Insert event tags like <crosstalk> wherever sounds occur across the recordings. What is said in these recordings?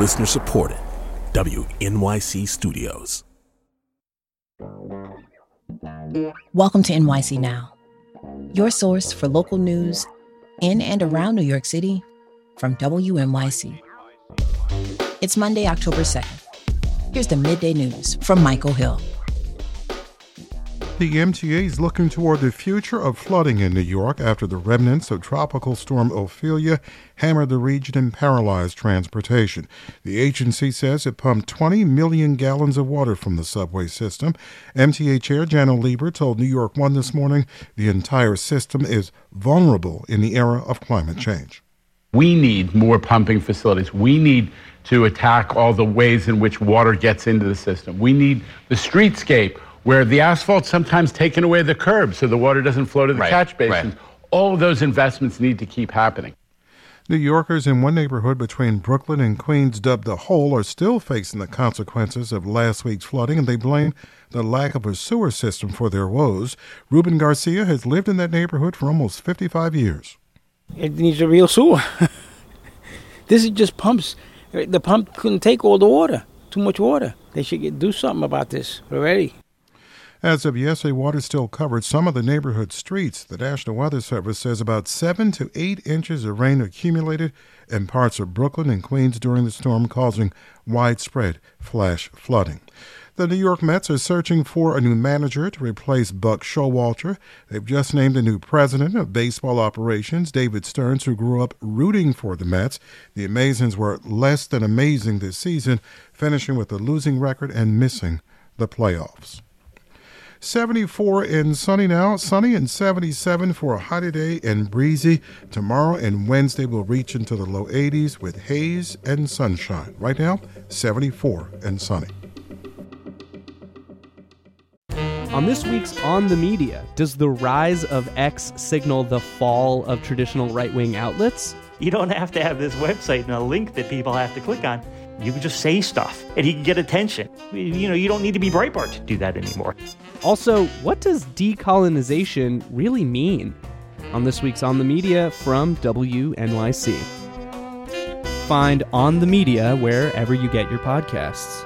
Listener supported. WNYC Studios. Welcome to NYC Now, your source for local news in and around New York City from WNYC. It's Monday, October 2nd. Here's the midday news from Michael Hill. The MTA is looking toward the future of flooding in New York after the remnants of Tropical Storm Ophelia hammered the region and paralyzed transportation. The agency says it pumped 20 million gallons of water from the subway system. MTA Chair Janno Lieber told New York One this morning the entire system is vulnerable in the era of climate change. We need more pumping facilities. We need to attack all the ways in which water gets into the system. We need the streetscape where the asphalt's sometimes taken away the curb so the water doesn't flow to the Right, catch basins. right. All of those investments need to keep happening. New Yorkers in one neighborhood between Brooklyn and Queens, dubbed the Hole, are still facing the consequences of last week's flooding, and they blame the lack of a sewer system for their woes. Ruben Garcia has lived in that neighborhood for almost 55 years. It needs a real sewer. <laughs> this is just pumps. The pump couldn't take all the water. Too much water. They should get, do something about this already. As of yesterday, water still covered some of the neighborhood streets. The National Weather Service says about seven to eight inches of rain accumulated in parts of Brooklyn and Queens during the storm, causing widespread flash flooding. The New York Mets are searching for a new manager to replace Buck Showalter. They've just named a new president of baseball operations, David Stearns, who grew up rooting for the Mets. The Amazins were less than amazing this season, finishing with a losing record and missing the playoffs. 74 and sunny now, sunny and 77 for a hot day and breezy. Tomorrow and Wednesday will reach into the low 80s with haze and sunshine. Right now, 74 and sunny. On this week's On the Media, does the rise of X signal the fall of traditional right wing outlets? You don't have to have this website and a link that people have to click on. You can just say stuff and you can get attention. You know, you don't need to be Breitbart to do that anymore. Also, what does decolonization really mean? On this week's On the Media from WNYC. Find On the Media wherever you get your podcasts.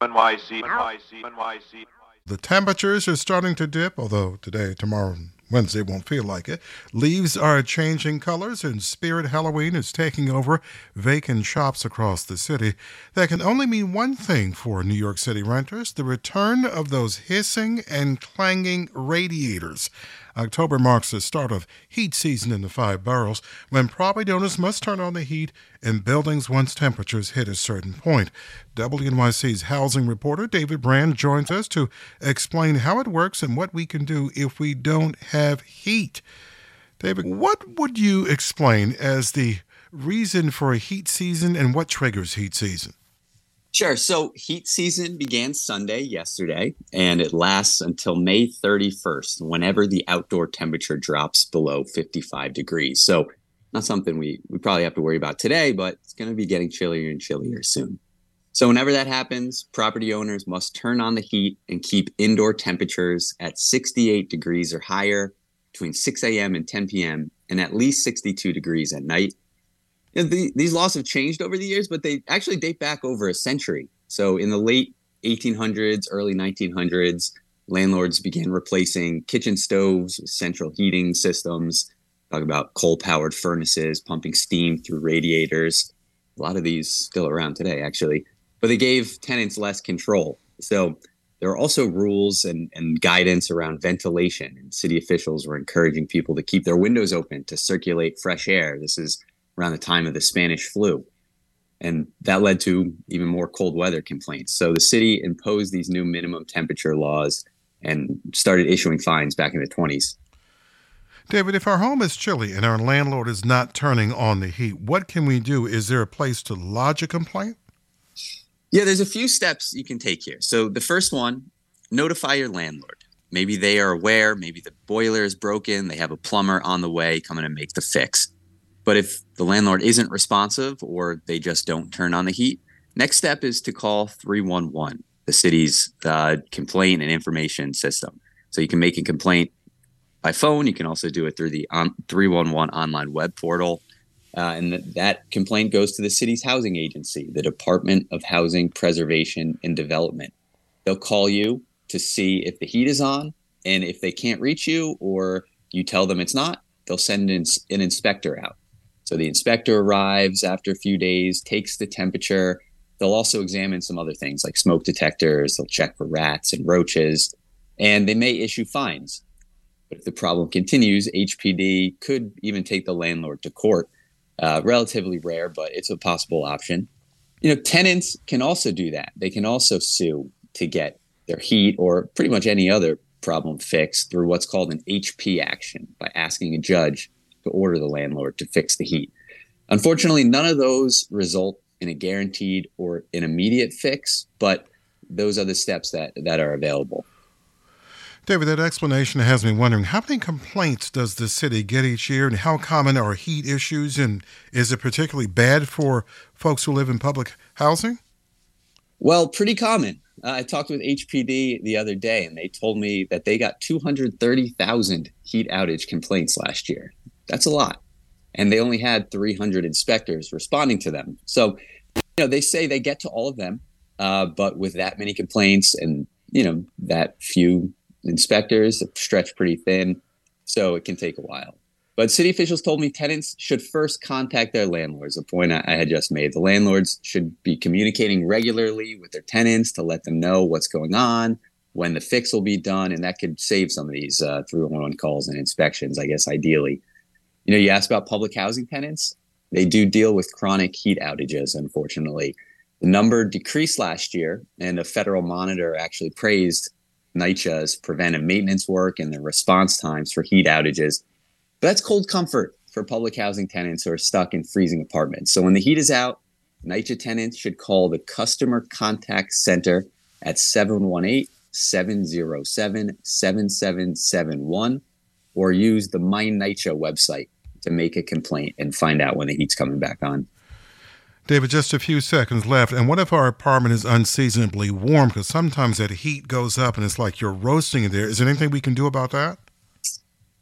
NYC, NYC, NYC. The temperatures are starting to dip, although today, tomorrow, and Wednesday won't feel like it. Leaves are changing colors, and Spirit Halloween is taking over vacant shops across the city. That can only mean one thing for New York City renters the return of those hissing and clanging radiators. October marks the start of heat season in the five boroughs, when property owners must turn on the heat in buildings once temperatures hit a certain point. WNYC's housing reporter David Brand joins us to explain how it works and what we can do if we don't have heat. David, what would you explain as the reason for a heat season and what triggers heat season? Sure. So heat season began Sunday yesterday, and it lasts until May 31st, whenever the outdoor temperature drops below 55 degrees. So not something we, we probably have to worry about today, but it's going to be getting chillier and chillier soon. So whenever that happens, property owners must turn on the heat and keep indoor temperatures at 68 degrees or higher between 6 a.m. and 10 p.m. and at least 62 degrees at night. You know, the, these laws have changed over the years, but they actually date back over a century. So in the late 1800s, early 1900s, landlords began replacing kitchen stoves with central heating systems. Talk about coal-powered furnaces, pumping steam through radiators. A lot of these still around today, actually. But they gave tenants less control. So there are also rules and, and guidance around ventilation, and city officials were encouraging people to keep their windows open to circulate fresh air. This is around the time of the Spanish flu. And that led to even more cold weather complaints. So the city imposed these new minimum temperature laws and started issuing fines back in the 20s. David, if our home is chilly and our landlord is not turning on the heat, what can we do? Is there a place to lodge a complaint? Yeah, there's a few steps you can take here. So the first one, notify your landlord. Maybe they are aware, maybe the boiler is broken, they have a plumber on the way coming to make the fix. But if the landlord isn't responsive or they just don't turn on the heat, next step is to call 311, the city's uh, complaint and information system. So you can make a complaint by phone. You can also do it through the on, 311 online web portal. Uh, and th- that complaint goes to the city's housing agency, the Department of Housing Preservation and Development. They'll call you to see if the heat is on, and if they can't reach you or you tell them it's not, they'll send an, an inspector out. So the inspector arrives after a few days, takes the temperature. They'll also examine some other things like smoke detectors. They'll check for rats and roaches, and they may issue fines. But if the problem continues, HPD could even take the landlord to court. Uh, relatively rare, but it's a possible option. You know, tenants can also do that. They can also sue to get their heat or pretty much any other problem fixed through what's called an HP action by asking a judge to order the landlord to fix the heat. Unfortunately, none of those result in a guaranteed or an immediate fix, but those are the steps that, that are available. David, that explanation has me wondering how many complaints does the city get each year, and how common are heat issues, and is it particularly bad for folks who live in public housing? Well, pretty common. Uh, I talked with HPD the other day, and they told me that they got 230,000 heat outage complaints last year. That's a lot. And they only had 300 inspectors responding to them. So, you know, they say they get to all of them, uh, but with that many complaints and, you know, that few inspectors stretch pretty thin, so it can take a while. But city officials told me tenants should first contact their landlords, a point I, had just made. The landlords should be communicating regularly with their tenants to let them know what's going on, when the fix will be done, and that could save some of these uh, 311 calls and inspections, I guess, ideally. You know, you asked about public housing tenants. They do deal with chronic heat outages, unfortunately. The number decreased last year, and a federal monitor actually praised NYCHA's preventive maintenance work and the response times for heat outages. But that's cold comfort for public housing tenants who are stuck in freezing apartments. So when the heat is out, NYCHA tenants should call the Customer Contact Center at 718 707 7771 or use the My NYCHA website to make a complaint and find out when the heat's coming back on. David, just a few seconds left. And what if our apartment is unseasonably warm? Because sometimes that heat goes up and it's like you're roasting in there. Is there anything we can do about that?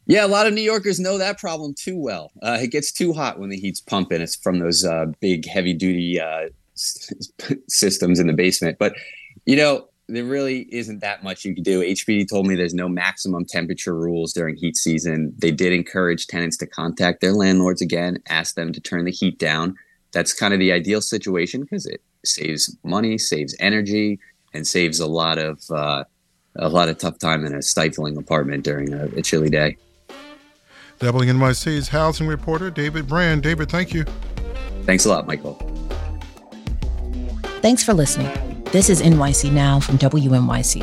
Yeah, a lot of New Yorkers know that problem too well. Uh, it gets too hot when the heat's pumping. It's from those uh, big, heavy duty uh, <laughs> systems in the basement. But, you know, there really isn't that much you can do. HPD told me there's no maximum temperature rules during heat season. They did encourage tenants to contact their landlords again, ask them to turn the heat down that's kind of the ideal situation because it saves money, saves energy, and saves a lot of uh, a lot of tough time in a stifling apartment during a, a chilly day. WNYC's housing reporter David Brand. David, thank you. Thanks a lot, Michael. Thanks for listening. This is NYC Now from WNYC.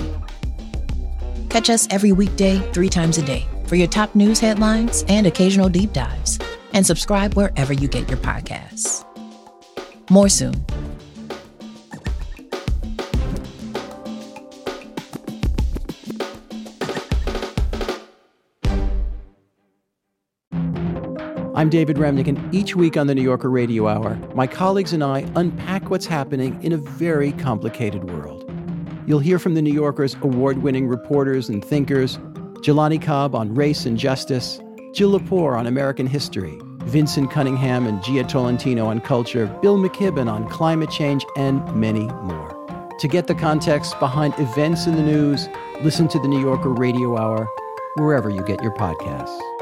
Catch us every weekday, three times a day, for your top news headlines and occasional deep dives. And subscribe wherever you get your podcasts. More soon. I'm David Remnick, and each week on the New Yorker Radio Hour, my colleagues and I unpack what's happening in a very complicated world. You'll hear from the New Yorker's award winning reporters and thinkers Jelani Cobb on race and justice, Jill Lepore on American history, Vinson Cunningham and Jia Tolentino on culture, Bill McKibben on climate change, and many more. To get the context behind events in the news, listen to the New Yorker Radio Hour wherever you get your podcasts.